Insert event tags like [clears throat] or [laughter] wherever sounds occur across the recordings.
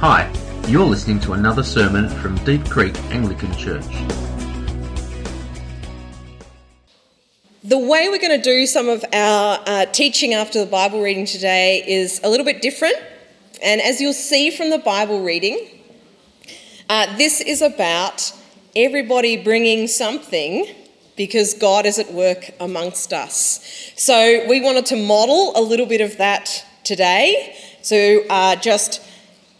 Hi, you're listening to another sermon from Deep Creek Anglican Church. The way we're going to do some of our uh, teaching after the Bible reading today is a little bit different. And as you'll see from the Bible reading, uh, this is about everybody bringing something because God is at work amongst us. So we wanted to model a little bit of that today. So uh, just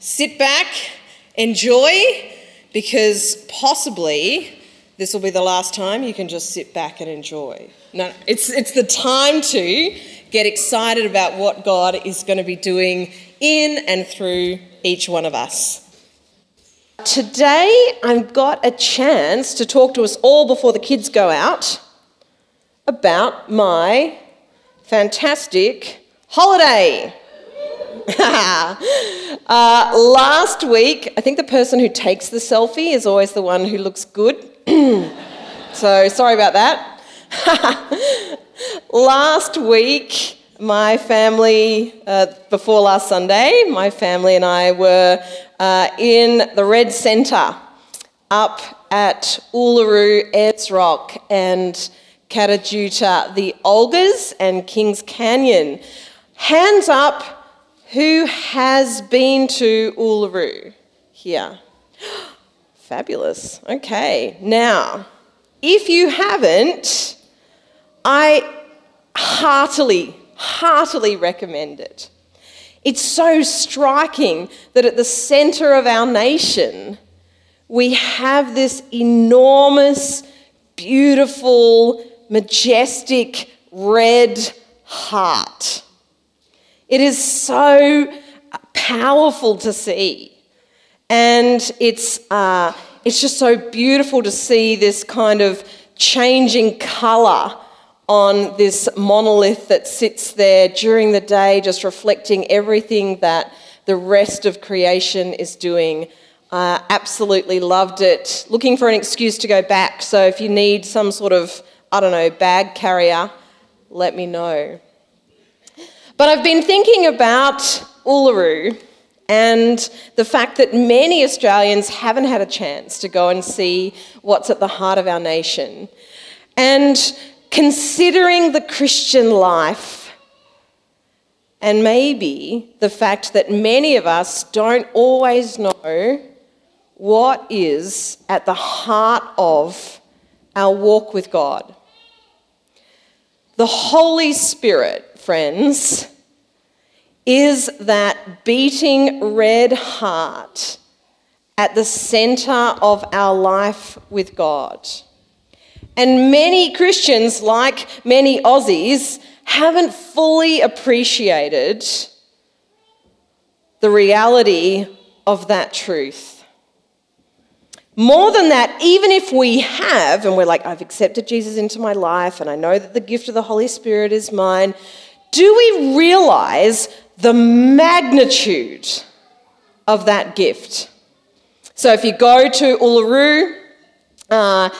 sit back, enjoy, because possibly this will be the last time you can just sit back and enjoy. No, it's, it's the time to get excited about what God is going to be doing in and through each one of us. Today, I've got a chance to talk to us all before the kids go out about my fantastic holiday. [laughs] uh, last week, I think the person who takes the selfie is always the one who looks good. [clears throat] so sorry about that. [laughs] last week, my family, uh, before last Sunday, my family and I were uh, in the Red Centre up at Uluru, Ayers Rock, and Kata Tjuta, the Olgas, and Kings Canyon. Hands up who has been to Uluru here? [gasps] Fabulous. Okay, now, if you haven't, I heartily, heartily recommend it. It's so striking that at the centre of our nation, we have this enormous, beautiful, majestic red heart. It is so powerful to see. And it's, uh, it's just so beautiful to see this kind of changing colour on this monolith that sits there during the day, just reflecting everything that the rest of creation is doing. Uh, absolutely loved it. Looking for an excuse to go back. So if you need some sort of, I don't know, bag carrier, let me know. But I've been thinking about Uluru and the fact that many Australians haven't had a chance to go and see what's at the heart of our nation. And considering the Christian life, and maybe the fact that many of us don't always know what is at the heart of our walk with God. The Holy Spirit friends, is that beating red heart at the centre of our life with God. And many Christians, like many Aussies, haven't fully appreciated the reality of that truth. More than that, even if we have, and we're like, I've accepted Jesus into my life, and I know that the gift of the Holy Spirit is mine, do we realize the magnitude of that gift? So if you go to Uluru, uh,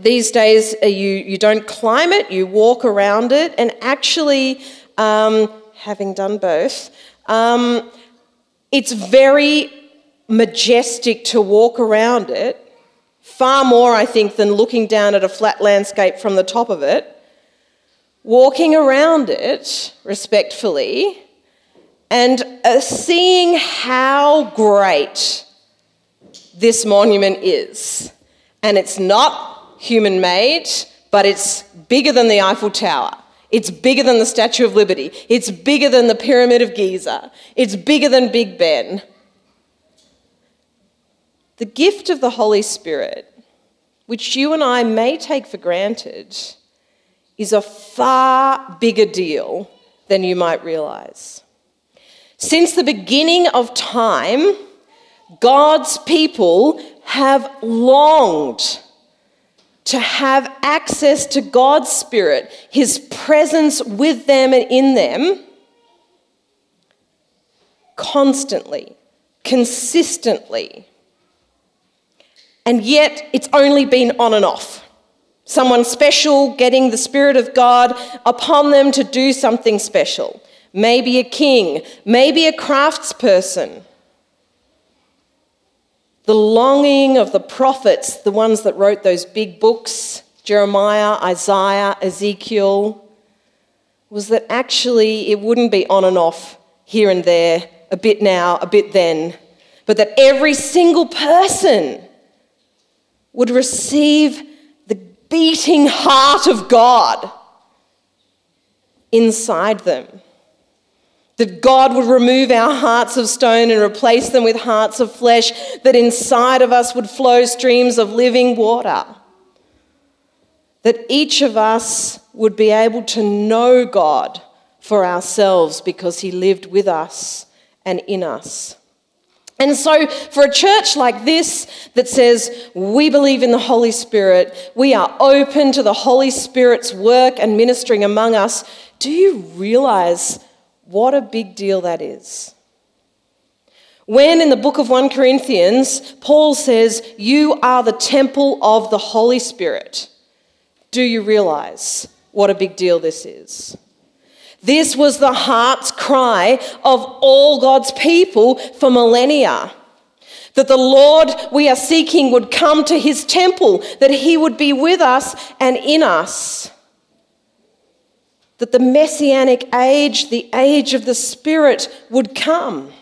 these days uh, you, you don't climb it, you walk around it, and actually, um, having done both, um, it's very majestic to walk around it, far more, I think, than looking down at a flat landscape from the top of it walking around it respectfully and uh, seeing how great this monument is. And it's not human made, but it's bigger than the Eiffel Tower. It's bigger than the Statue of Liberty. It's bigger than the Pyramid of Giza. It's bigger than Big Ben. The gift of the Holy Spirit, which you and I may take for granted, is a far bigger deal than you might realize. Since the beginning of time, God's people have longed to have access to God's Spirit, His presence with them and in them, constantly, consistently. And yet, it's only been on and off someone special getting the Spirit of God upon them to do something special. Maybe a king, maybe a craftsperson. the longing of the prophets, the ones that wrote those big books, Jeremiah, Isaiah, Ezekiel, was that actually it wouldn't be on and off here and there, a bit now, a bit then, but that every single person would receive beating heart of God inside them. That God would remove our hearts of stone and replace them with hearts of flesh, that inside of us would flow streams of living water. That each of us would be able to know God for ourselves because He lived with us and in us. And so, for a church like this that says we believe in the Holy Spirit, we are open to the Holy Spirit's work and ministering among us, do you realize what a big deal that is? When in the book of 1 Corinthians, Paul says, You are the temple of the Holy Spirit, do you realize what a big deal this is? This was the heart's cry of all God's people for millennia. That the Lord we are seeking would come to his temple, that he would be with us and in us. That the messianic age, the age of the Spirit, would come.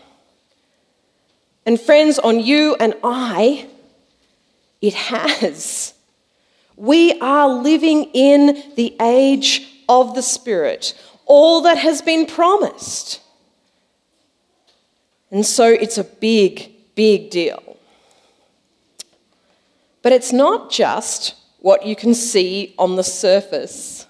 And friends, on you and I, it has. We are living in the age of the Spirit all that has been promised. And so it's a big, big deal. But it's not just what you can see on the surface.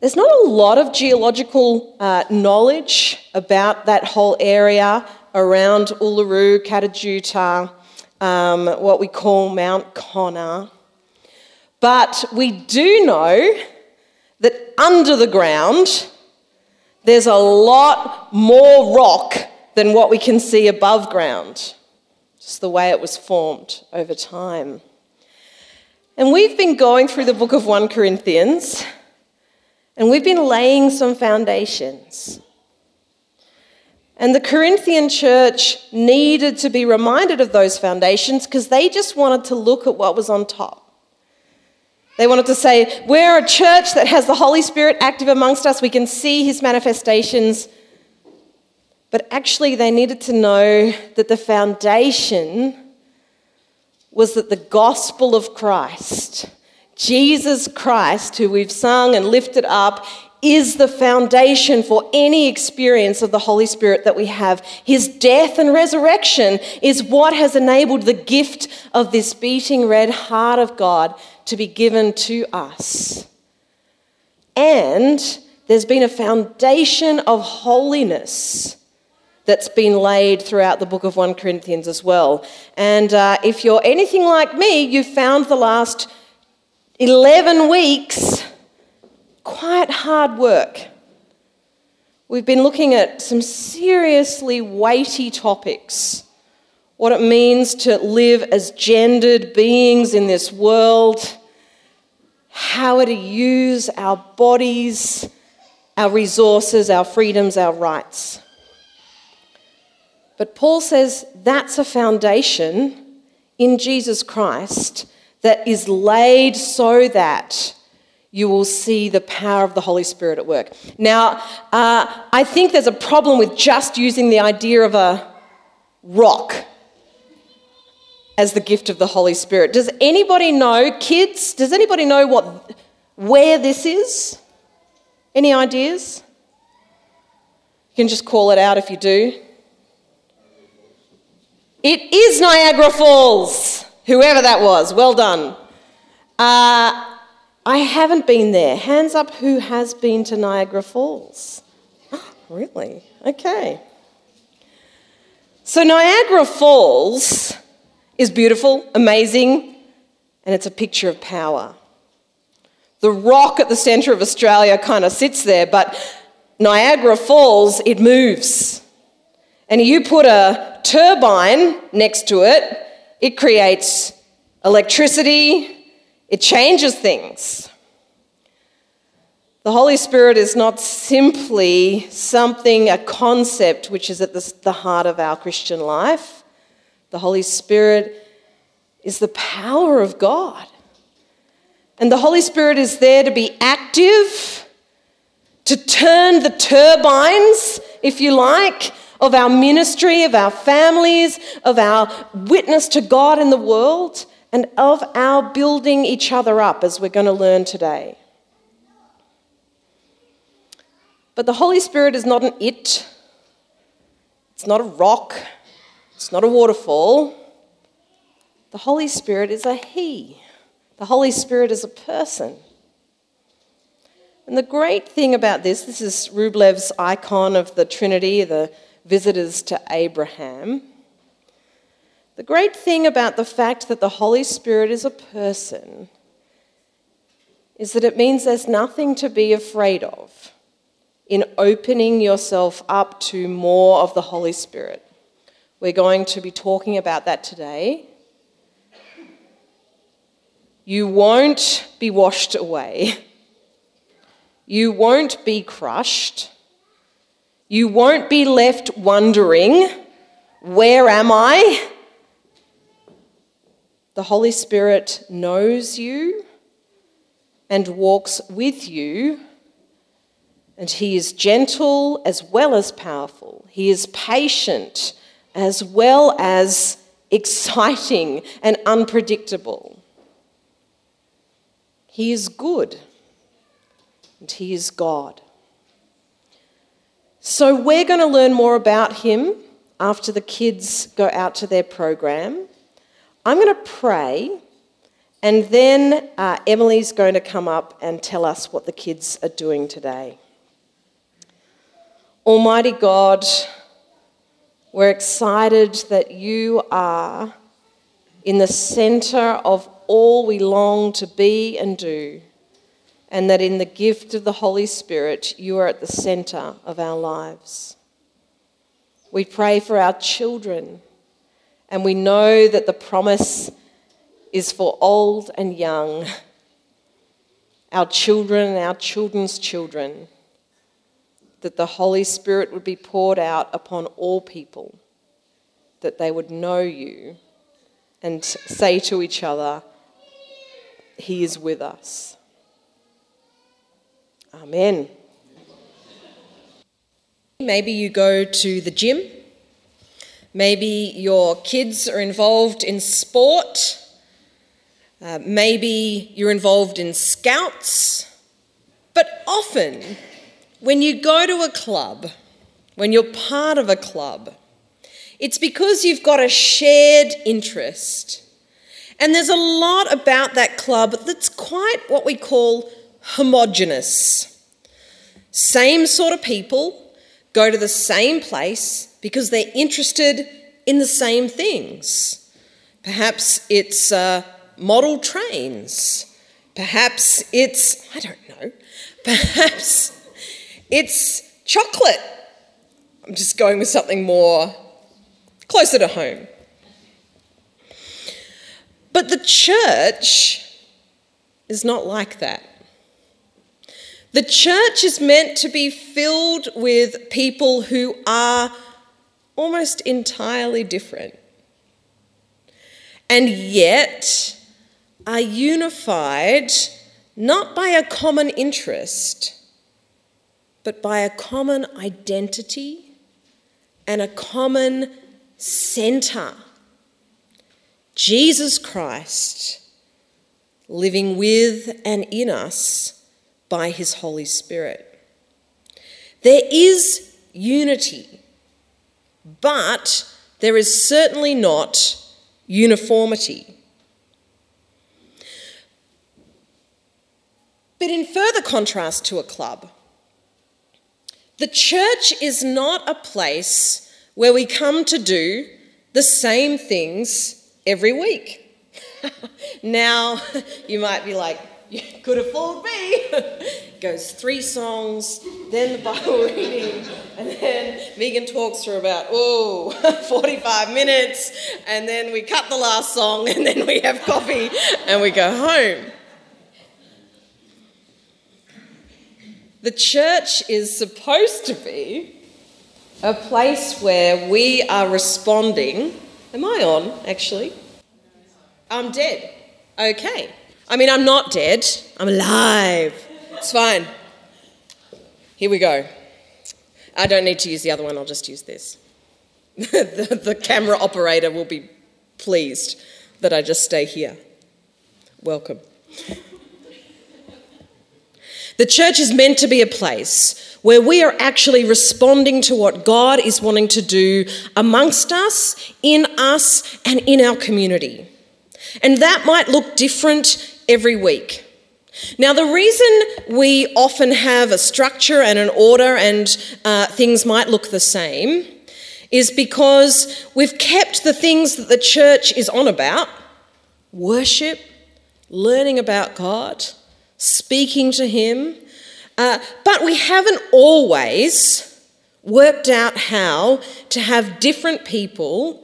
There's not a lot of geological uh, knowledge about that whole area around Uluru, Kata um, what we call Mount Connor. But we do know that under the ground, there's a lot more rock than what we can see above ground, just the way it was formed over time. And we've been going through the book of 1 Corinthians, and we've been laying some foundations. And the Corinthian church needed to be reminded of those foundations because they just wanted to look at what was on top. They wanted to say, We're a church that has the Holy Spirit active amongst us. We can see his manifestations. But actually, they needed to know that the foundation was that the gospel of Christ, Jesus Christ, who we've sung and lifted up, is the foundation for any experience of the Holy Spirit that we have. His death and resurrection is what has enabled the gift of this beating red heart of God to be given to us. And there's been a foundation of holiness that's been laid throughout the book of 1 Corinthians as well. And uh, if you're anything like me, you've found the last 11 weeks quite hard work. We've been looking at some seriously weighty topics what it means to live as gendered beings in this world, how to use our bodies, our resources, our freedoms, our rights. But Paul says that's a foundation in Jesus Christ that is laid so that you will see the power of the Holy Spirit at work. Now, uh, I think there's a problem with just using the idea of a rock as the gift of the Holy Spirit. Does anybody know, kids, does anybody know what, where this is? Any ideas? You can just call it out if you do. It is Niagara Falls, whoever that was. Well done. Uh, I haven't been there. Hands up who has been to Niagara Falls. Ah, really? Okay. So, Niagara Falls is beautiful, amazing, and it's a picture of power. The rock at the centre of Australia kind of sits there, but Niagara Falls, it moves. And you put a turbine next to it, it creates electricity, it changes things. The Holy Spirit is not simply something, a concept which is at the, heart of our Christian life. The Holy Spirit is the power of God. And the Holy Spirit is there to be active, to turn the turbines, if you like, of our ministry, of our families, of our witness to God in the world, and of our building each other up, as we're going to learn today. But the Holy Spirit is not an it, it's not a rock, it's not a waterfall. The Holy Spirit is a He. The Holy Spirit is a person. And the great thing about this, this is Rublev's icon of the Trinity, the visitors to Abraham. The great thing about the fact that the Holy Spirit is a person is that it means there's nothing to be afraid of in opening yourself up to more of the Holy Spirit. We're going to be talking about that today. You won't be washed away. You won't be crushed. You won't be left wondering, where am I? The Holy Spirit knows you and walks with you, and He is gentle as well as powerful. He is patient as well as exciting and unpredictable. He is good and He is God. So, we're going to learn more about Him after the kids go out to their program. I'm going to pray, and then uh, Emily's going to come up and tell us what the kids are doing today. Almighty God, we're excited that you are in the centre of all we long to be and do, and that in the gift of the Holy Spirit, you are at the centre of our lives. We pray for our children, and we know that the promise is for old and young, our children and our children's children, that the Holy Spirit would be poured out upon all people, that they would know you and say to each other, he is with us. Amen. Maybe you go to the gym. Maybe your kids are involved in sport. Uh, maybe you're involved in scouts. But often, when you go to a club, when you're part of a club, it's because you've got a shared interest and there's a lot about that club that's quite what we call homogenous. Same sort of people go to the same place because they're interested in the same things. Perhaps it's uh, model trains. Perhaps it's, I don't know, perhaps it's chocolate. I'm just going with something more closer to home. But the church is not like that. The church is meant to be filled with people who are almost entirely different and yet are unified not by a common interest, but by a common identity and a common centre Jesus Christ living with and in us by his Holy Spirit. There is unity, but there is certainly not uniformity. But in further contrast to a club, the church is not a place where we come to do the same things every week. [laughs] now, [laughs] you might be like, [laughs] could have fooled me. [laughs] Goes three songs, then the Bible [laughs] reading, and then Megan talks for about, oh, 45 minutes, and then we cut the last song, and then we have coffee, and we go home. The church is supposed to be a place where we are responding Am I on, actually? I'm dead. Okay. I mean, I'm not dead, I'm alive. It's fine. Here we go. I don't need to use the other one, I'll just use this. [laughs] the, the camera operator will be pleased that I just stay here. Welcome. The church is meant to be a place where we are actually responding to what God is wanting to do amongst us, in us, and in our community. And that might look different every week. Now, the reason we often have a structure and an order and uh, things might look the same is because we've kept the things that the church is on about worship, learning about God, speaking to Him, uh, but we haven't always worked out how to have different people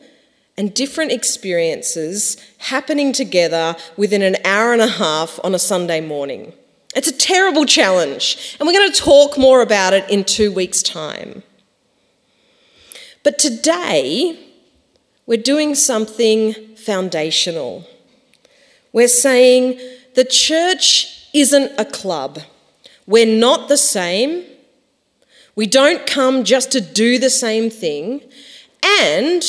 and different experiences happening together within an hour and a half on a Sunday morning. It's a terrible challenge, and we're going to talk more about it in two weeks' time. But today, we're doing something foundational. We're saying the church isn't a club. We're not the same. We don't come just to do the same thing. And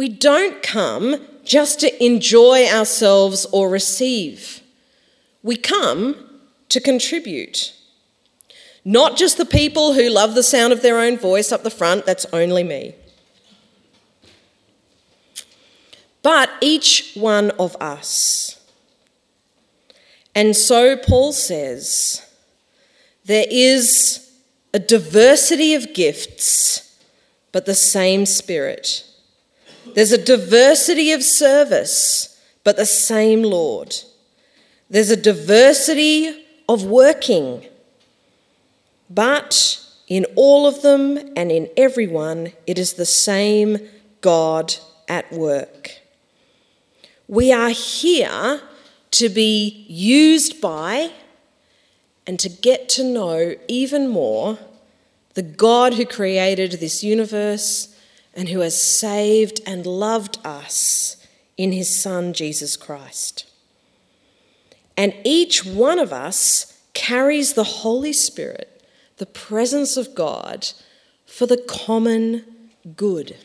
we don't come just to enjoy ourselves or receive. We come to contribute. Not just the people who love the sound of their own voice up the front, that's only me. But each one of us. And so Paul says there is a diversity of gifts, but the same Spirit. There's a diversity of service, but the same Lord. There's a diversity of working, but in all of them and in everyone, it is the same God at work. We are here to be used by and to get to know even more the God who created this universe and who has saved and loved us in his Son, Jesus Christ. And each one of us carries the Holy Spirit, the presence of God, for the common good.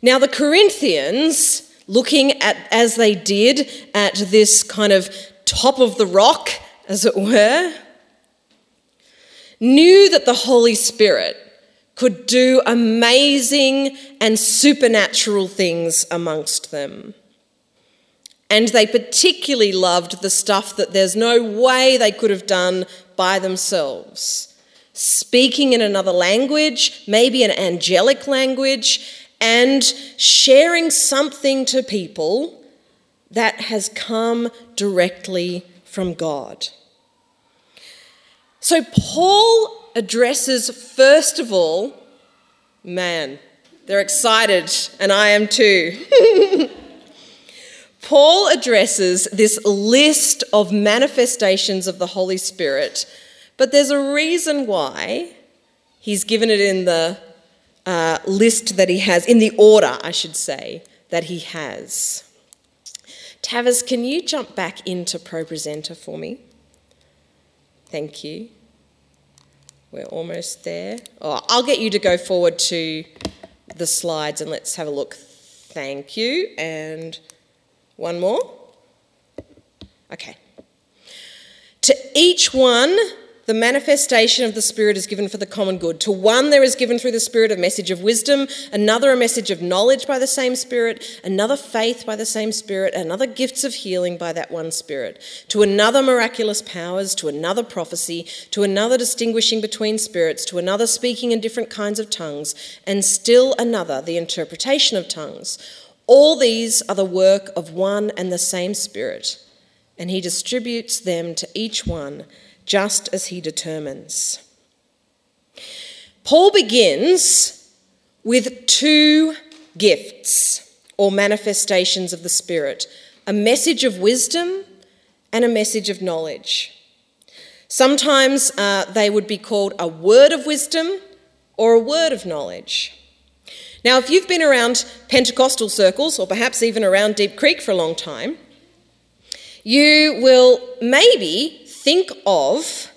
Now, the Corinthians, looking at as they did at this kind of top of the rock, as it were, knew that the Holy Spirit could do amazing and supernatural things amongst them. And they particularly loved the stuff that there's no way they could have done by themselves. Speaking in another language, maybe an angelic language, and sharing something to people that has come directly from God. So, Paul addresses, first of all, man. They're excited, and I am too. [laughs] Paul addresses this list of manifestations of the Holy Spirit, but there's a reason why he's given it in the uh, list that he has, in the order, I should say, that he has. Tavis, can you jump back into ProPresenter for me? Thank you. We're almost there. Oh, I'll get you to go forward to the slides and let's have a look. Thank you. And one more. Okay. To each one the manifestation of the Spirit is given for the common good. To one, there is given through the Spirit a message of wisdom, another, a message of knowledge by the same Spirit, another, faith by the same Spirit, another, gifts of healing by that one Spirit. To another, miraculous powers, to another, prophecy, to another, distinguishing between spirits, to another, speaking in different kinds of tongues, and still another, the interpretation of tongues. All these are the work of one and the same Spirit, and He distributes them to each one just as he determines. Paul begins with two gifts or manifestations of the Spirit a message of wisdom and a message of knowledge. Sometimes uh, they would be called a word of wisdom or a word of knowledge. Now, if you've been around Pentecostal circles or perhaps even around Deep Creek for a long time, you will maybe think of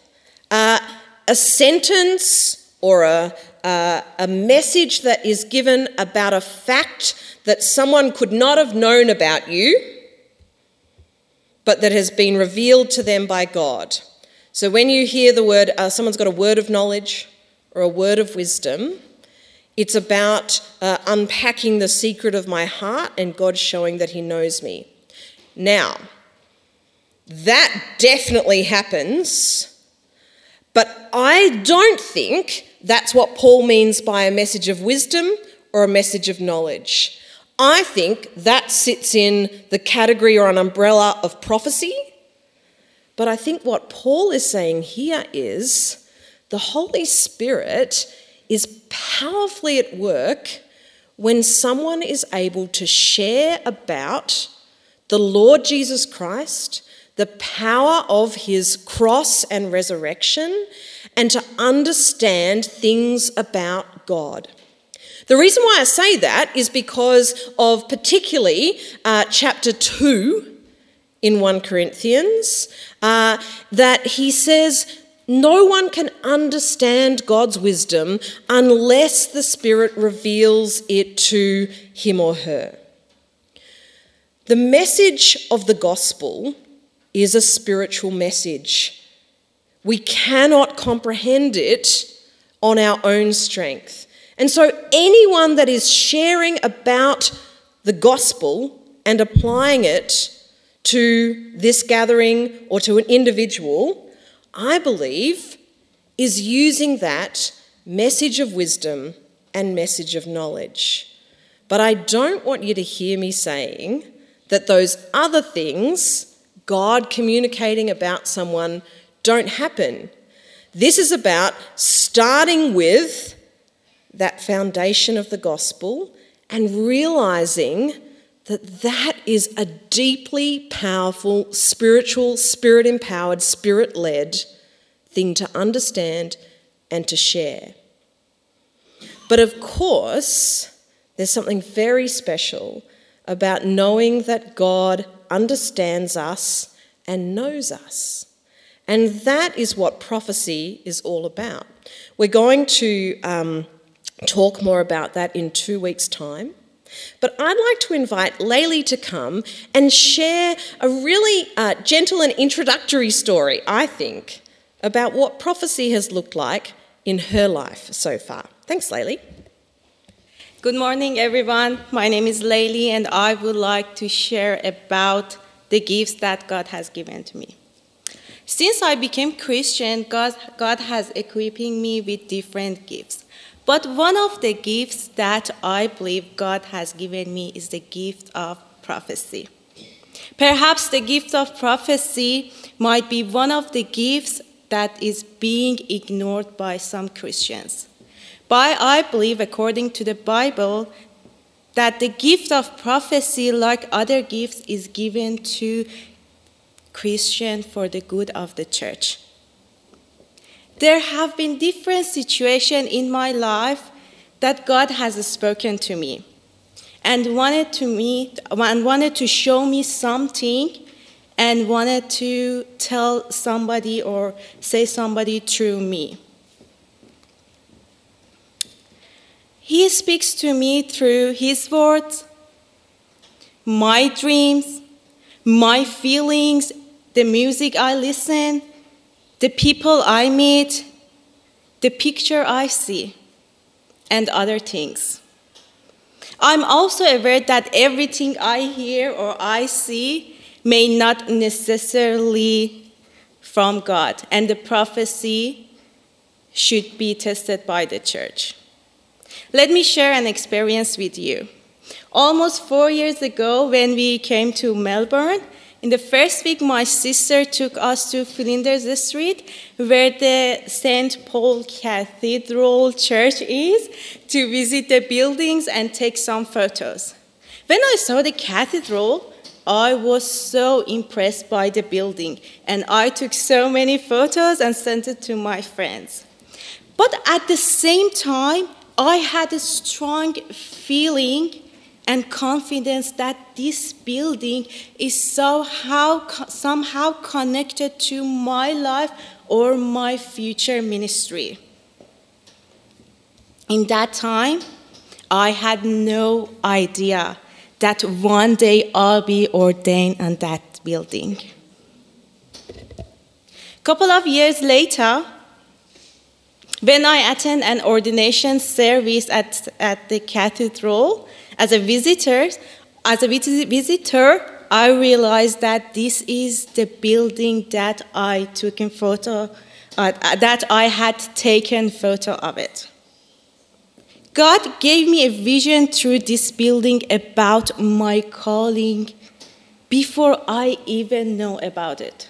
uh, a sentence or a, uh, a message that is given about a fact that someone could not have known about you, but that has been revealed to them by God. So when you hear the word, uh, someone's got a word of knowledge or a word of wisdom, it's about uh, unpacking the secret of my heart and God showing that He knows me. Now, that definitely happens, but I don't think that's what Paul means by a message of wisdom or a message of knowledge. I think that sits in the category or an umbrella of prophecy. But I think what Paul is saying here is the Holy Spirit is powerfully at work when someone is able to share about the Lord Jesus Christ, the power of his cross and resurrection, and to understand things about God. The reason why I say that is because of particularly uh, chapter 2 in 1 Corinthians, uh, that he says, no one can understand God's wisdom unless the Spirit reveals it to him or her. The message of the gospel is a spiritual message. We cannot comprehend it on our own strength. And so, anyone that is sharing about the gospel and applying it to this gathering or to an individual I believe, is using that message of wisdom and message of knowledge. But I don't want you to hear me saying that those other things, God communicating about someone, don't happen. This is about starting with that foundation of the gospel and realizing that that is a deeply powerful, spiritual, spirit empowered, spirit led thing to understand and to share. But of course, there's something very special about knowing that God understands us and knows us. And that is what prophecy is all about. We're going to um, talk more about that in two weeks' time. But I'd like to invite Laylee to come and share a really uh, gentle and introductory story, I think, about what prophecy has looked like in her life so far. Thanks, Laylee. Good morning, everyone. My name is Laylee, and I would like to share about the gifts that God has given to me. Since I became Christian, God, God has equipping me with different gifts. But one of the gifts that I believe God has given me is the gift of prophecy. Perhaps the gift of prophecy might be one of the gifts that is being ignored by some Christians. But I believe, according to the Bible, that the gift of prophecy, like other gifts, is given to Christian for the good of the church there have been different situations in my life that God has spoken to me and wanted to me and wanted to show me something and wanted to tell somebody or say somebody through me. He speaks to me through his words, my dreams, my feelings, the music I listen, the people I meet, the picture I see, and other things. I'm also aware that everything I hear or I see may not necessarily from God, and the prophecy should be tested by the church. Let me share an experience with you. Almost four years ago, when we came to Melbourne, in the first week, my sister took us to Flinders Street, where the St. Paul Cathedral Church is, to visit the buildings and take some photos. When I saw the cathedral, I was so impressed by the building, and I took so many photos and sent it to my friends. But at the same time, I had a strong feeling and confidence that this building is somehow, somehow connected to my life or my future ministry. In that time, I had no idea that one day I'll be ordained on that building. A Couple of years later, when I attend an ordination service at, at the cathedral as a visitor, as a visitor, I realized that this is the building that I took in photo, uh, that I had taken photo of it. God gave me a vision through this building about my calling before I even know about it.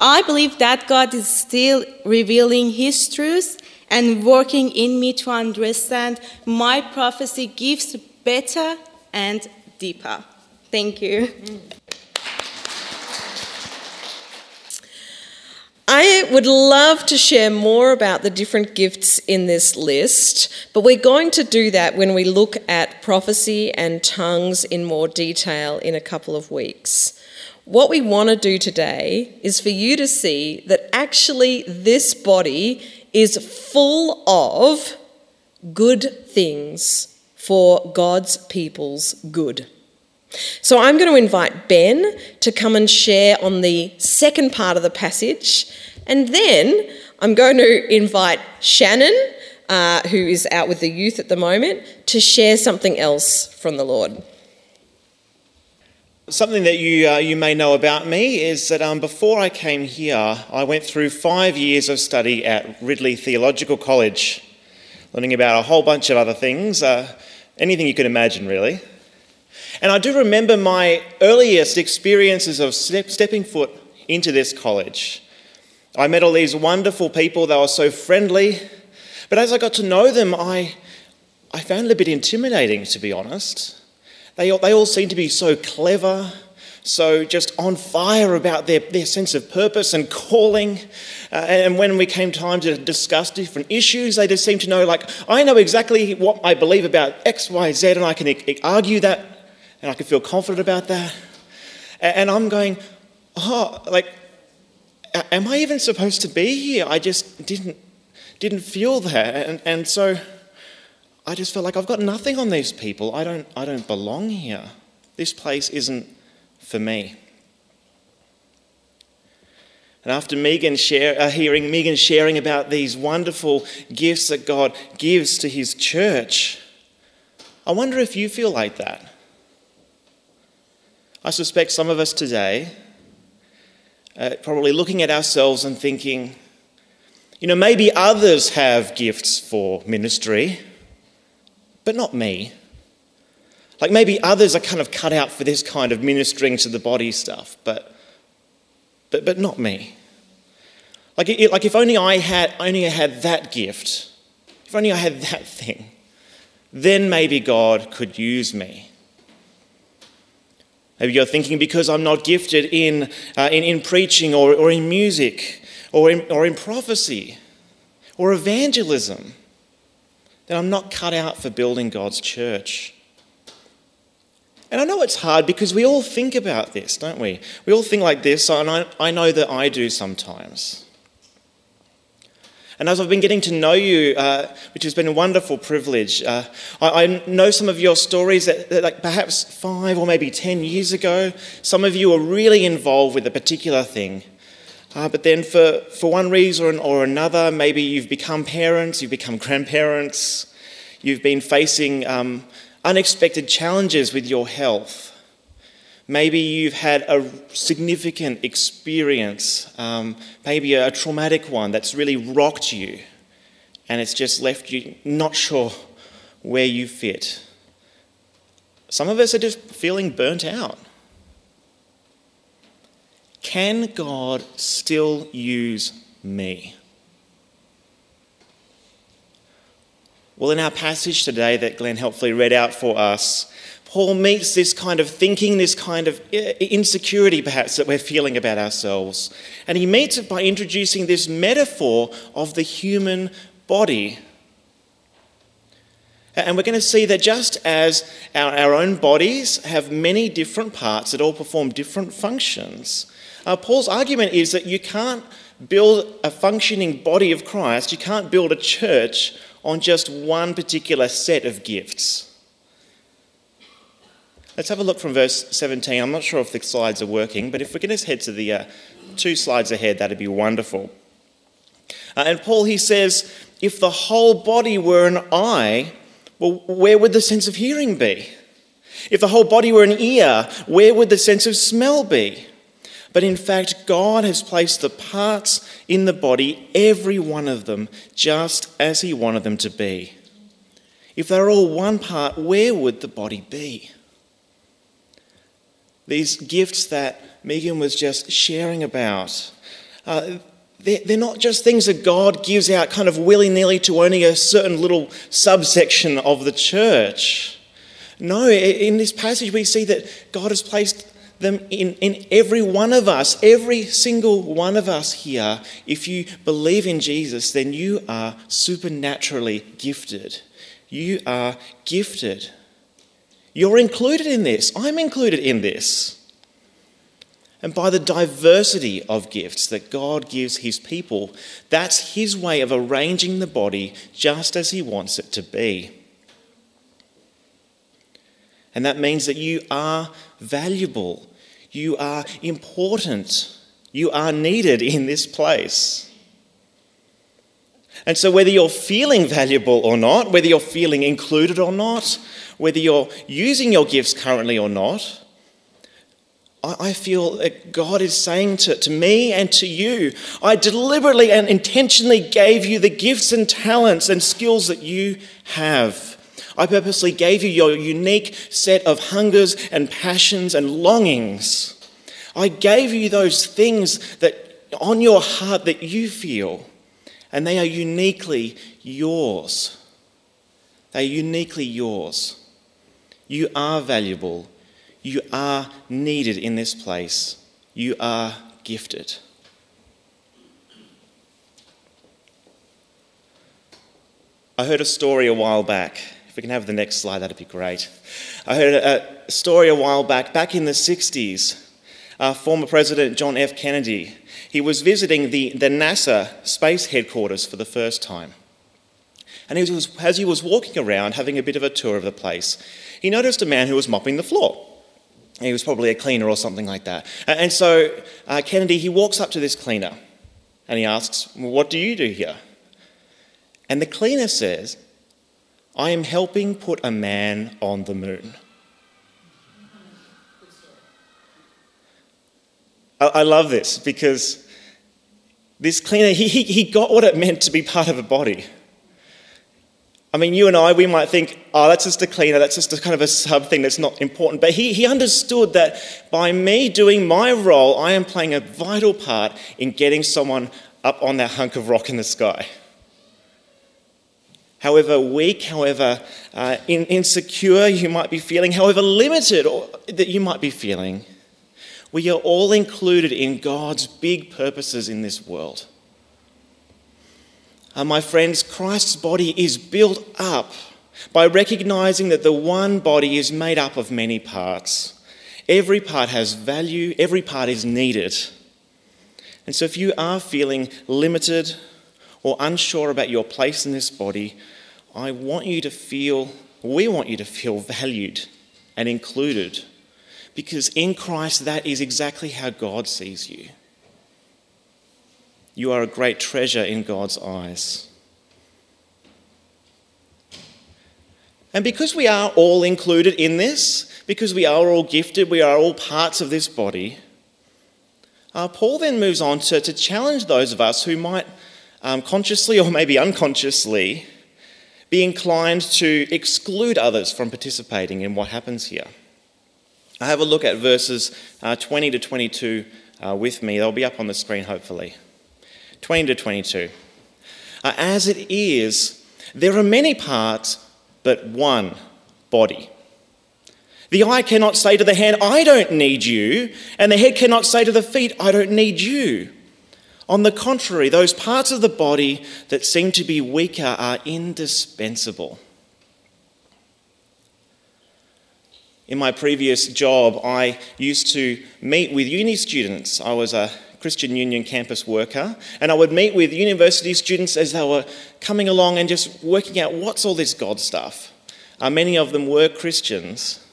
I believe that God is still revealing His truths and working in me to understand my prophecy gives better and deeper. Thank you. I would love to share more about the different gifts in this list, but we're going to do that when we look at prophecy and tongues in more detail in a couple of weeks. What we want to do today is for you to see that actually this body is full of good things for God's people's good. So I'm going to invite Ben to come and share on the second part of the passage. And then I'm going to invite Shannon, uh, who is out with the youth at the moment, to share something else from the Lord. Something that you, uh, you may know about me is that um, before I came here, I went through five years of study at Ridley Theological College, learning about a whole bunch of other things, uh, anything you could imagine, really. And I do remember my earliest experiences of step, stepping foot into this college. I met all these wonderful people, they were so friendly. But as I got to know them, I, I found it a bit intimidating, to be honest. They all, they all seemed to be so clever, so just on fire about their, their sense of purpose and calling. Uh, and when we came time to discuss different issues, they just seemed to know, like, I know exactly what I believe about X, Y, Z, and I can argue that and I can feel confident about that. And I'm going, oh, like, am I even supposed to be here? I just didn't didn't feel that, and, and so I just felt like I've got nothing on these people. I don't I don't belong here. This place isn't for me. And after Megan share, uh, hearing Megan sharing about these wonderful gifts that God gives to His church, I wonder if you feel like that. I suspect some of us today uh, probably looking at ourselves and thinking, you know, maybe others have gifts for ministry, but not me. Like maybe others are kind of cut out for this kind of ministering to the body stuff, but, but, but not me. Like, it, like if only I had only I had that gift, if only I had that thing, then maybe God could use me. Maybe you're thinking because I'm not gifted in, uh, in, in preaching or, or in music or in, or in prophecy or evangelism, that I'm not cut out for building God's church. And I know it's hard because we all think about this, don't we? We all think like this, and I, I know that I do sometimes. And as I've been getting to know you, uh, which has been a wonderful privilege, uh, I, I, know some of your stories that, that, like perhaps five or maybe ten years ago, some of you were really involved with a particular thing. Uh, but then, for, for one reason or another, maybe you've become parents, you've become grandparents, you've been facing um, unexpected challenges with your health. Maybe you've had a significant experience, um, maybe a traumatic one that's really rocked you, and it's just left you not sure where you fit. Some of us are just feeling burnt out. Can God still use me? Well, in our passage today that Glenn helpfully read out for us, Paul meets this kind of thinking, this kind of insecurity perhaps that we're feeling about ourselves. And he meets it by introducing this metaphor of the human body. And we're going to see that just as our, our own bodies have many different parts that all perform different functions, uh, Paul's argument is that you can't build a functioning body of Christ, you can't build a church on just one particular set of gifts. Let's have a look from verse 17. I'm not sure if the slides are working, but if we can just head to the uh, two slides ahead, that'd be wonderful. Uh, and Paul, he says, if the whole body were an eye, well, where would the sense of hearing be? If the whole body were an ear, where would the sense of smell be? But in fact, God has placed the parts in the body, every one of them, just as He wanted them to be. If they're all one part, where would the body be? These gifts that Megan was just sharing about, uh, they're not just things that God gives out kind of willy nilly to only a certain little subsection of the church. No, in this passage, we see that God has placed them in, in every one of us, every single one of us here. If you believe in Jesus, then you are supernaturally gifted. You are gifted. You're included in this. I'm included in this. And by the diversity of gifts that God gives his people, that's his way of arranging the body just as he wants it to be. And that means that you are valuable, you are important, you are needed in this place. And so, whether you're feeling valuable or not, whether you're feeling included or not, whether you're using your gifts currently or not, I feel that God is saying to, to me and to you, I deliberately and intentionally gave you the gifts and talents and skills that you have. I purposely gave you your unique set of hungers and passions and longings. I gave you those things that on your heart that you feel, and they are uniquely yours. They are uniquely yours. You are valuable. You are needed in this place. You are gifted. I heard a story a while back. If we can have the next slide, that'd be great. I heard a, story a while back, back in the 60s. Uh, former President John F. Kennedy, he was visiting the, the NASA space headquarters for the first time. And he was, as he was walking around, having a bit of a tour of the place, he noticed a man who was mopping the floor. He was probably a cleaner or something like that. And so uh, Kennedy, he walks up to this cleaner and he asks, well, What do you do here? And the cleaner says, I am helping put a man on the moon. I, love this because this cleaner, he, he got what it meant to be part of a body. I mean, you and I, we might think, oh, that's just a cleaner, that's just a kind of a sub thing that's not important. But he, he understood that by me doing my role, I am playing a vital part in getting someone up on that hunk of rock in the sky. However weak, however uh, in, insecure you might be feeling, however limited or, that you might be feeling, we are all included in God's big purposes in this world. Uh, my friends, Christ's body is built up by recognizing that the one body is made up of many parts. Every part has value, every part is needed. And so, if you are feeling limited or unsure about your place in this body, I want you to feel, we want you to feel valued and included. Because in Christ, that is exactly how God sees you. You are a great treasure in God's eyes. And because we are all included in this, because we are all gifted, we are all parts of this body, uh, Paul then moves on to, to challenge those of us who might um, consciously or maybe unconsciously be inclined to exclude others from participating in what happens here. I have a look at verses uh, 20 to 22 uh, with me. They'll be up on the screen, hopefully. 20 to 22. Uh, as it is, there are many parts, but one body. The eye cannot say to the hand, I don't need you, and the head cannot say to the feet, I don't need you. On the contrary, those parts of the body that seem to be weaker are indispensable. In my previous job, I used to meet with uni students. I was a Christian Union campus worker, and I would meet with university students as they were coming along and just working out what's all this God stuff. Uh, many of them were Christians,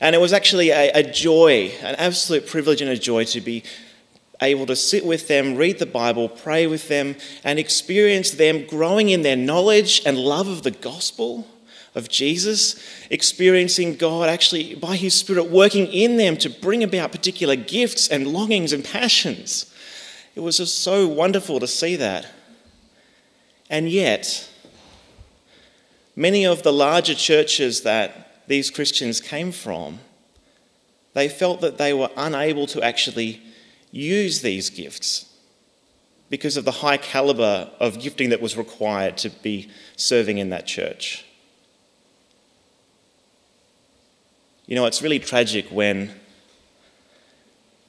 and it was actually a, a joy, an absolute privilege and a joy to be able to sit with them, read the Bible, pray with them, and experience them growing in their knowledge and love of the gospel of Jesus, experiencing God actually by His Spirit working in them to bring about particular gifts and longings and passions. It was just so wonderful to see that. And yet, many of the larger churches that these Christians came from, they felt that they were unable to actually use these gifts because of the high caliber of gifting that was required to be serving in that church. You know, it's really tragic when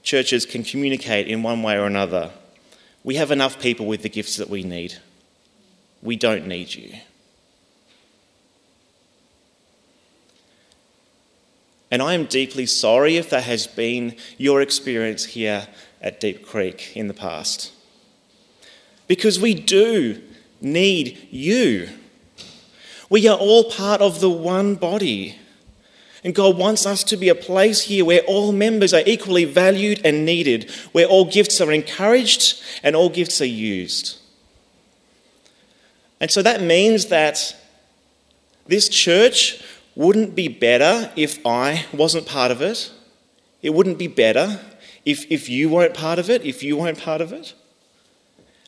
churches can communicate in one way or another. We have enough people with the gifts that we need. We don't need you. And I am deeply sorry if that has been your experience here at Deep Creek in the past. Because we do need you. We are all part of the one body. And God wants us to be a place here where all members are equally valued and needed, where all gifts are encouraged and all gifts are used. And so that means that this church wouldn't be better if I wasn't part of it. It wouldn't be better if, if you weren't part of it, if you weren't part of it.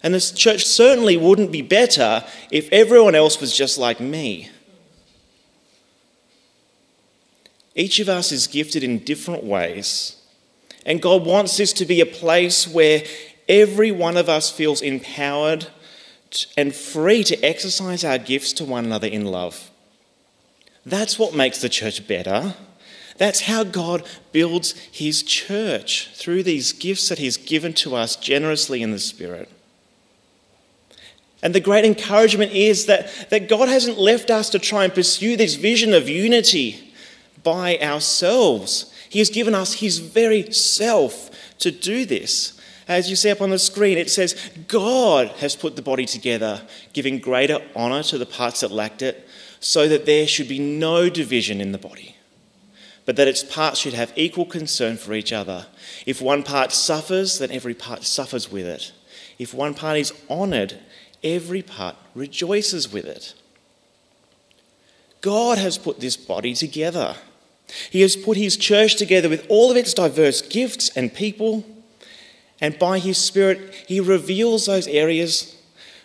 And this church certainly wouldn't be better if everyone else was just like me. Each of us is gifted in different ways. And God wants this to be a place where every one of us feels empowered and free to exercise our gifts to one another in love. That's what makes the church better. That's how God builds his church through these gifts that he's given to us generously in the Spirit. And the great encouragement is that, that God hasn't left us to try and pursue this vision of unity by ourselves. He has given us His very self to do this. As you see up on the screen, it says, God has put the body together, giving greater honour to the parts that lacked it, so that there should be no division in the body, but that its parts should have equal concern for each other. If one part suffers, then every part suffers with it. If one part is honoured, every part rejoices with it. God has put this body together. He has put his church together with all of its diverse gifts and people, and by his Spirit, he reveals those areas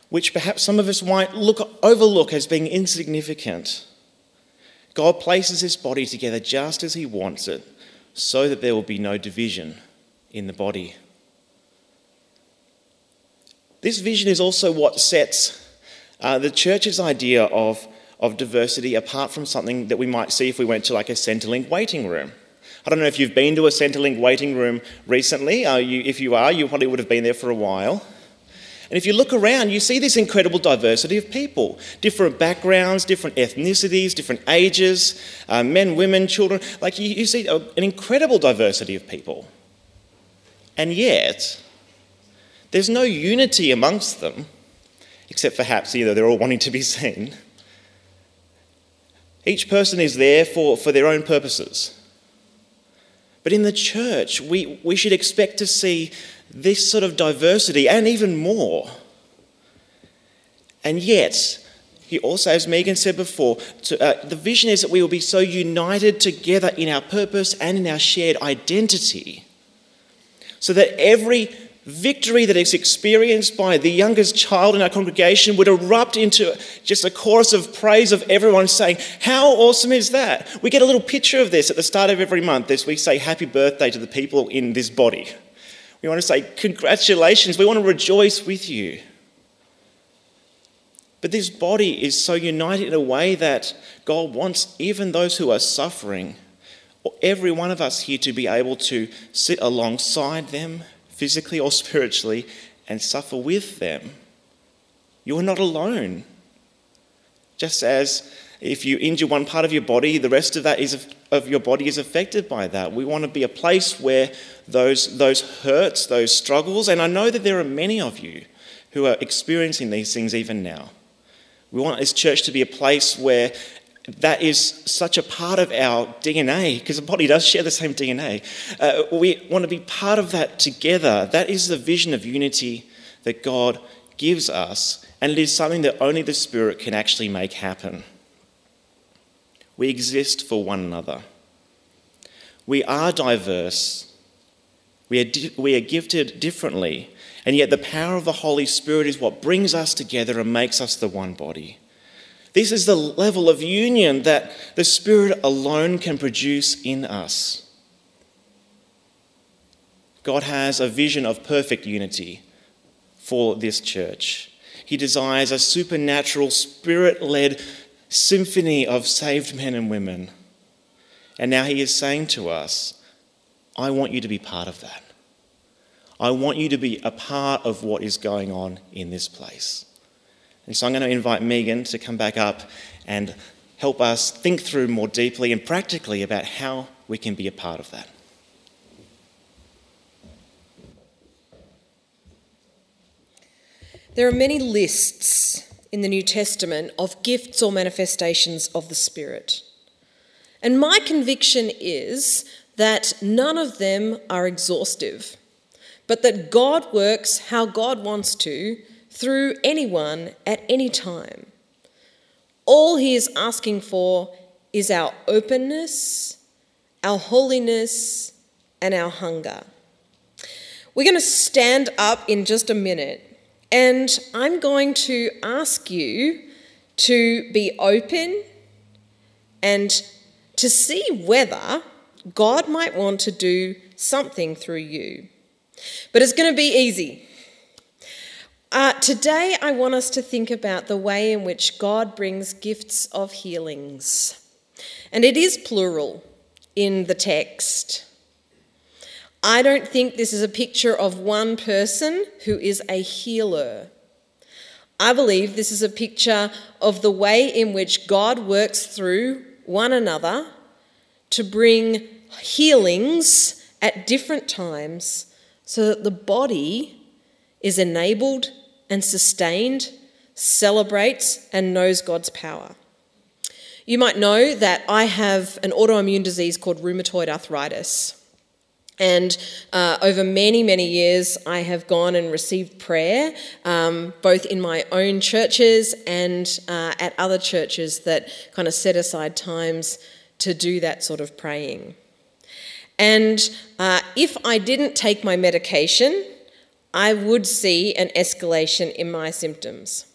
which perhaps some of us might look, overlook as being insignificant. God places his body together just as he wants it, so that there will be no division in the body. This vision is also what sets uh, the church's idea of of diversity apart from something that we might see if we went to like a Centrelink waiting room. I don't know if you've been to a Centrelink waiting room recently. Uh, you, if you are, you probably would have been there for a while. And if you look around, you see this incredible diversity of people different backgrounds, different ethnicities, different ages, uh, men, women, children. Like you, you see an incredible diversity of people. And yet, there's no unity amongst them, except perhaps either they're all wanting to be seen each person is there for, for their own purposes. But in the church, we, we should expect to see this sort of diversity and even more. And yet, he also, as Megan said before, to, uh, the vision is that we will be so united together in our purpose and in our shared identity so that every victory that is experienced by the youngest child in our congregation would erupt into just a chorus of praise of everyone saying, How awesome is that? We get a little picture of this at the start of every month as we say happy birthday to the people in this body. We want to say, Congratulations, we want to rejoice with you. But this body is so united in a way that God wants even those who are suffering, or every one of us here, to be able to sit alongside them physically or spiritually, and suffer with them. You are not alone. Just as, if you injure one part of your body, the rest of that is of your body is affected by that. We want to be a place where those those hurts, those struggles, and I know that there are many of you who are experiencing these things even now. We want this church to be a place where that is such a part of our DNA, because the body does share the same DNA. Uh, we want to be part of that together. That is the vision of unity that God gives us, and it is something that only the Spirit can actually make happen. We exist for one another. We are diverse. We are, di- we are gifted differently, and yet the power of the Holy Spirit is what brings us together and makes us the one body. This is the level of union that the Spirit alone can produce in us. God has a vision of perfect unity for this church. He desires a supernatural, spirit led symphony of saved men and women. And now He is saying to us, I want you to be part of that. I want you to be a part of what is going on in this place. And so I'm going to invite Megan to come back up and help us think through more deeply and practically about how we can be a part of that. There are many lists in the New Testament of gifts or manifestations of the Spirit. And my conviction is that none of them are exhaustive, but that God works how God wants to through anyone at any time. All he is asking for is our openness, our holiness, and our hunger. We're going to stand up in just a minute, and I'm going to ask you to be open and to see whether God might want to do something through you. But it's going to be easy. Uh, today, I want us to think about the way in which God brings gifts of healings. And it is plural in the text. I don't think this is a picture of one person who is a healer. I believe this is a picture of the way in which God works through one another to bring healings at different times so that the body is enabled and sustained, celebrates, and knows God's power. You might know that I have an autoimmune disease called rheumatoid arthritis. And uh, over many, many years, I have gone and received prayer, um, both in my own churches and uh, at other churches that kind of set aside times to do that sort of praying. And uh, if I didn't take my medication, I would see an escalation in my symptoms,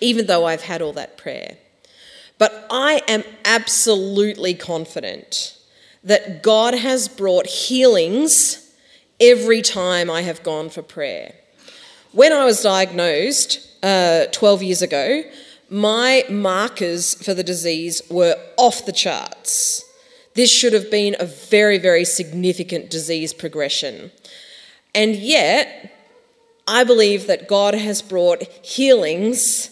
even though I've had all that prayer. But I am absolutely confident that God has brought healings every time I have gone for prayer. When I was diagnosed uh, 12 years ago, my markers for the disease were off the charts. This should have been a very, very significant disease progression. And yet, I believe that God has brought healings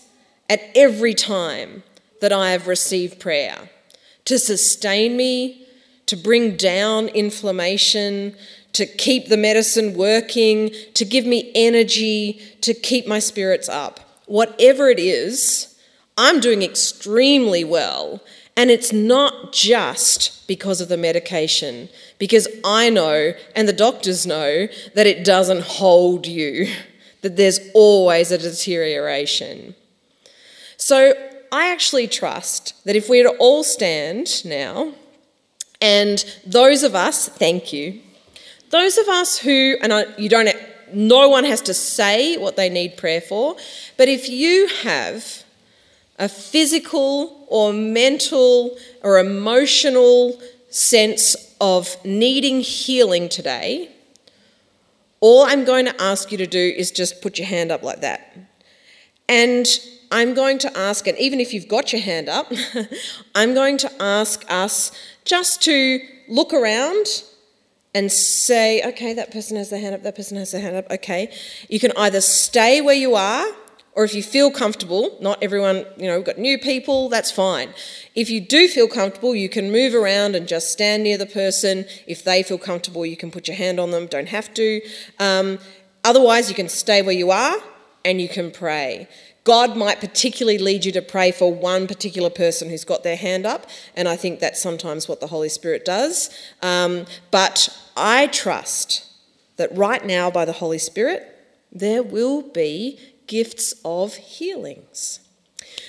at every time that I have received prayer to sustain me, to bring down inflammation, to keep the medicine working, to give me energy, to keep my spirits up. Whatever it is, I'm doing extremely well. And it's not just because of the medication, because I know and the doctors know that it doesn't hold you, [laughs] that there's always a deterioration. So I actually trust that if we were to all stand now, and those of us, thank you, those of us who, and I, you don't, no one has to say what they need prayer for, but if you have a physical or mental or emotional sense of needing healing today, all I'm going to ask you to do is just put your hand up like that. And I'm going to ask, and even if you've got your hand up, [laughs] I'm going to ask us just to look around and say, okay, that person has their hand up, that person has their hand up, okay. You can either stay where you are or if you feel comfortable, not everyone, you know, we've got new people, that's fine. If you do feel comfortable, you can move around and just stand near the person. If they feel comfortable, you can put your hand on them, don't have to. Um, otherwise, you can stay where you are and you can pray. God might particularly lead you to pray for one particular person who's got their hand up, and I think that's sometimes what the Holy Spirit does. Um, but I trust that right now, by the Holy Spirit, there will be gifts of healings.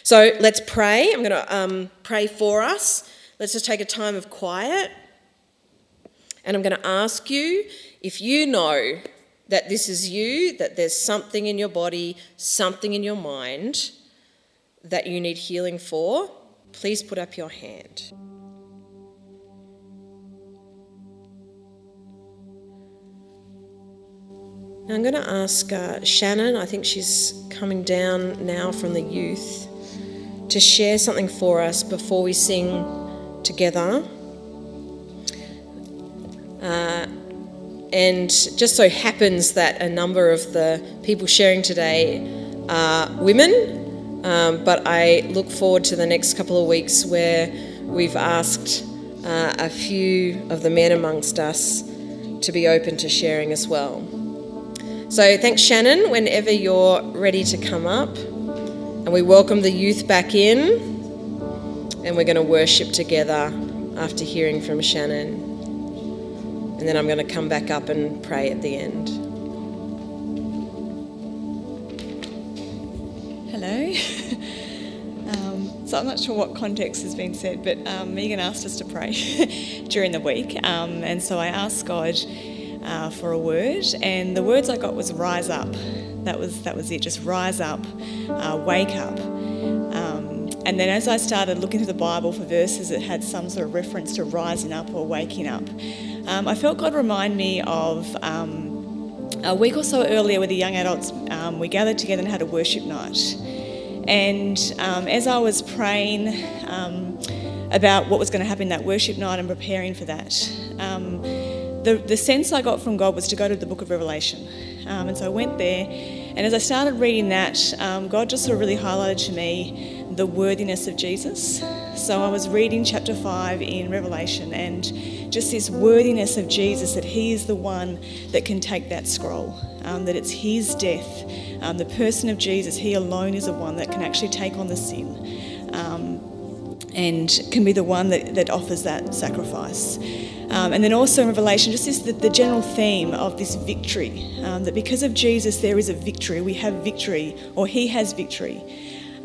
So let's pray. I'm going to um, pray for us. Let's just take a time of quiet. And I'm going to ask you if you know that this is you, that there's something in your body, something in your mind that you need healing for, please put up your hand. I'm going to ask uh, Shannon, I think she's coming down now from the youth, to share something for us before we sing together. Uh, and just so happens that a number of the people sharing today are women, um, but I look forward to the next couple of weeks where we've asked uh, a few of the men amongst us to be open to sharing as well. So thanks, Shannon, whenever you're ready to come up. And we welcome the youth back in. And we're going to worship together after hearing from Shannon. And then I'm going to come back up and pray at the end. Hello. [laughs] um, so I'm not sure what context has been said, but um, Megan asked us to pray [laughs] during the week. Um, and so I asked God uh, for a word, and the words I got was rise up. That was that was it. Just rise up, uh, wake up. Um, and then as I started looking through the Bible for verses that had some sort of reference to rising up or waking up, um, I felt God remind me of. Um, a week or so earlier, with the young adults, um, we gathered together and had a worship night. And um, as I was praying um, about what was going to happen that worship night and preparing for that, the, the sense I got from God was to go to the book of Revelation. Um, and so I went there, and as I started reading that, um, God just sort of really highlighted to me the worthiness of Jesus. So I was reading chapter 5 in Revelation, and just this worthiness of Jesus that He is the one that can take that scroll, um, that it's His death, um, the person of Jesus, He alone is the one that can actually take on the sin um, and can be the one that, that offers that sacrifice. Um, and then also in Revelation, just this the, the general theme of this victory um, that because of Jesus, there is a victory. We have victory, or He has victory.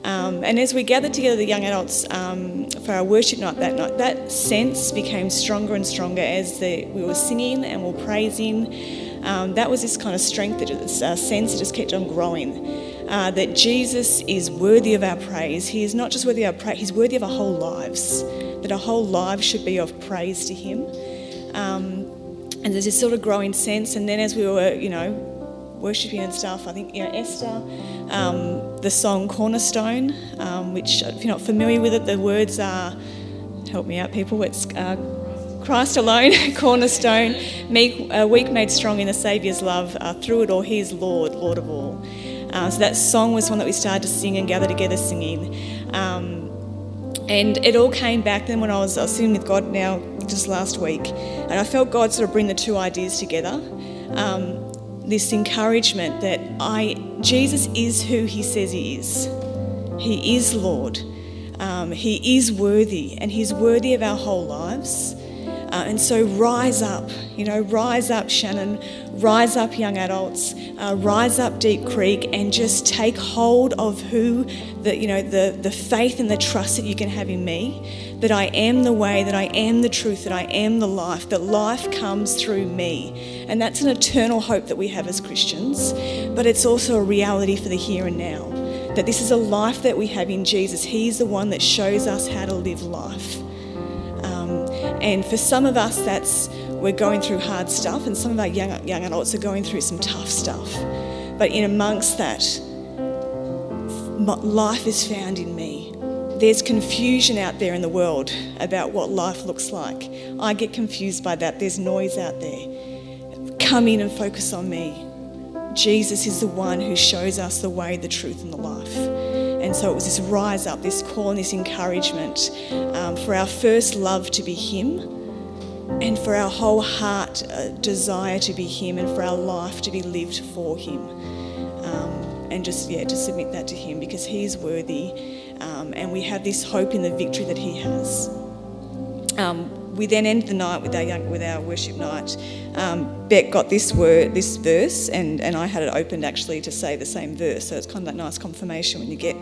Um, and as we gathered together, the young adults, um, for our worship night that night, that sense became stronger and stronger as the, we were singing and we were praising. Um, that was this kind of strength, that uh, sense that just kept on growing. Uh, that Jesus is worthy of our praise. He is not just worthy of our praise, He's worthy of our whole lives. That our whole lives should be of praise to Him. Um, and there's this sort of growing sense. And then as we were, you know, worshipping and stuff, I think, you know, Esther, um, the song Cornerstone, um, which, if you're not familiar with it, the words are, help me out, people, it's uh, Christ alone, [laughs] cornerstone, meek, uh, weak made strong in the Saviour's love. Uh, through it all, He is Lord, Lord of all. Uh, so that song was one that we started to sing and gather together singing. Um, and it all came back then when I was, I was sitting with God now just last week, and I felt God sort of bring the two ideas together. Um, this encouragement that I Jesus is who He says He is. He is Lord. Um, he is worthy, and He's worthy of our whole lives. Uh, and so rise up, you know, rise up, Shannon, rise up, young adults, uh, rise up, Deep Creek, and just take hold of who the, you know, the, the faith and the trust that you can have in me, that I am the way, that I am the truth, that I am the life, that life comes through me. And that's an eternal hope that we have as Christians, but it's also a reality for the here and now. That this is a life that we have in Jesus. He's the one that shows us how to live life. And for some of us, that's we're going through hard stuff, and some of our young, young adults are going through some tough stuff. But in amongst that, life is found in me. There's confusion out there in the world about what life looks like. I get confused by that. There's noise out there. Come in and focus on me. Jesus is the one who shows us the way, the truth, and the life. And so it was this rise up, this call, and this encouragement um, for our first love to be Him, and for our whole heart uh, desire to be Him, and for our life to be lived for Him. Um, and just, yeah, to submit that to Him because He is worthy, um, and we have this hope in the victory that He has. We then end the night with our young, with our worship night. Um, Beck got this word, this verse, and, and I had it opened actually to say the same verse. So it's kind of that nice confirmation when you get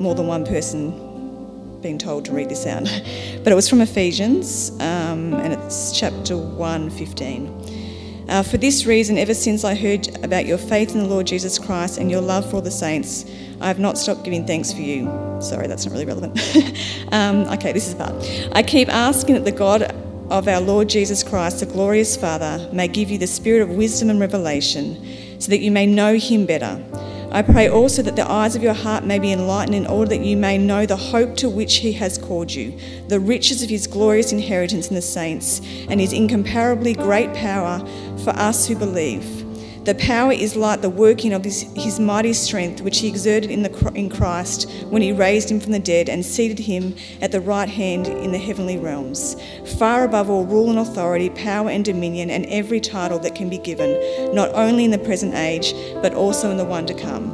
more than one person being told to read this out. [laughs] but it was from Ephesians, um, and it's chapter 1, 15. Uh, for this reason, ever since I heard about your faith in the Lord Jesus Christ and your love for all the saints, I have not stopped giving thanks for you. Sorry, that's not really relevant. [laughs] um, okay, this is part. I keep asking that the God of our Lord Jesus Christ, the glorious Father, may give you the spirit of wisdom and revelation, so that you may know him better. I pray also that the eyes of your heart may be enlightened in order that you may know the hope to which he has called you, the riches of his glorious inheritance in the saints, and his incomparably great power for us who believe. The power is like the working of his, his mighty strength, which he exerted in, the, in Christ when he raised him from the dead and seated him at the right hand in the heavenly realms, far above all rule and authority, power and dominion, and every title that can be given, not only in the present age, but also in the one to come.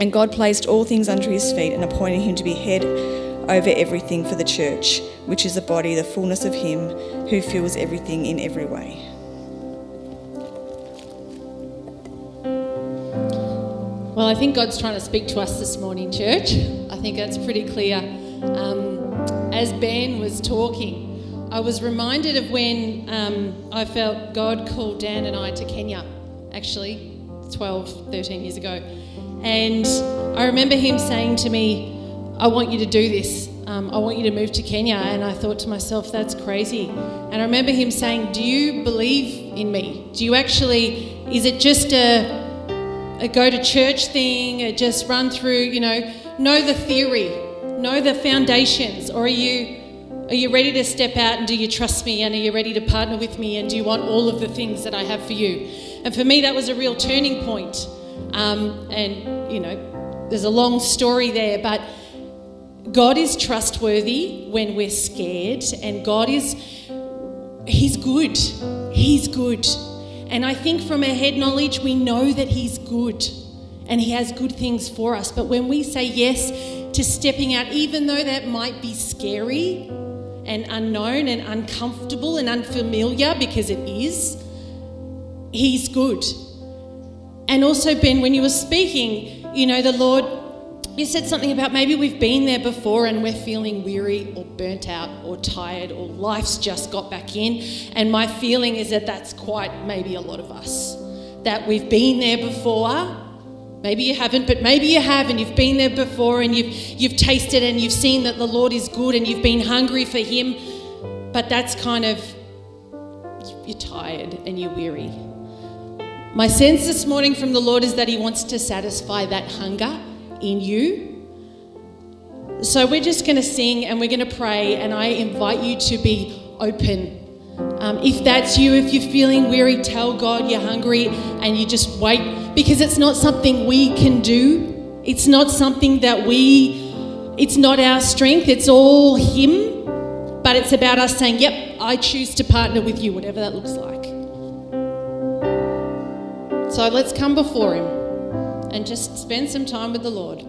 And God placed all things under his feet and appointed him to be head over everything for the church, which is the body, the fullness of him who fills everything in every way. Well, I think God's trying to speak to us this morning, church. I think that's pretty clear. Um, as Ben was talking, I was reminded of when um, I felt God called Dan and I to Kenya, actually, 12, 13 years ago. And I remember him saying to me, I want you to do this. Um, I want you to move to Kenya. And I thought to myself, that's crazy. And I remember him saying, Do you believe in me? Do you actually, is it just a, a go to church thing, a just run through, you know, know the theory, know the foundations, or are you are you ready to step out and do you trust me and are you ready to partner with me and do you want all of the things that I have for you? And for me, that was a real turning point. Um, and you know, there's a long story there, but God is trustworthy when we're scared, and God is He's good. He's good. And I think from our head knowledge, we know that He's good and He has good things for us. But when we say yes to stepping out, even though that might be scary and unknown and uncomfortable and unfamiliar, because it is, He's good. And also, Ben, when you were speaking, you know, the Lord you said something about maybe we've been there before and we're feeling weary or burnt out or tired or life's just got back in. And my feeling is that that's quite maybe a lot of us. That we've been there before. Maybe you haven't, but maybe you have and you've been there before and you've, you've tasted and you've seen that the Lord is good and you've been hungry for Him. But that's kind of, you're tired and you're weary. My sense this morning from the Lord is that He wants to satisfy that hunger in you. So we're just going to sing and we're going to pray, and I invite you to be open. Um, if that's you, if you're feeling weary, tell God you're hungry and you just wait because it's not something we can do. It's not something that we, it's not our strength, it's all Him. But it's about us saying, Yep, I choose to partner with you, whatever that looks like. So let's come before Him and just spend some time with the Lord.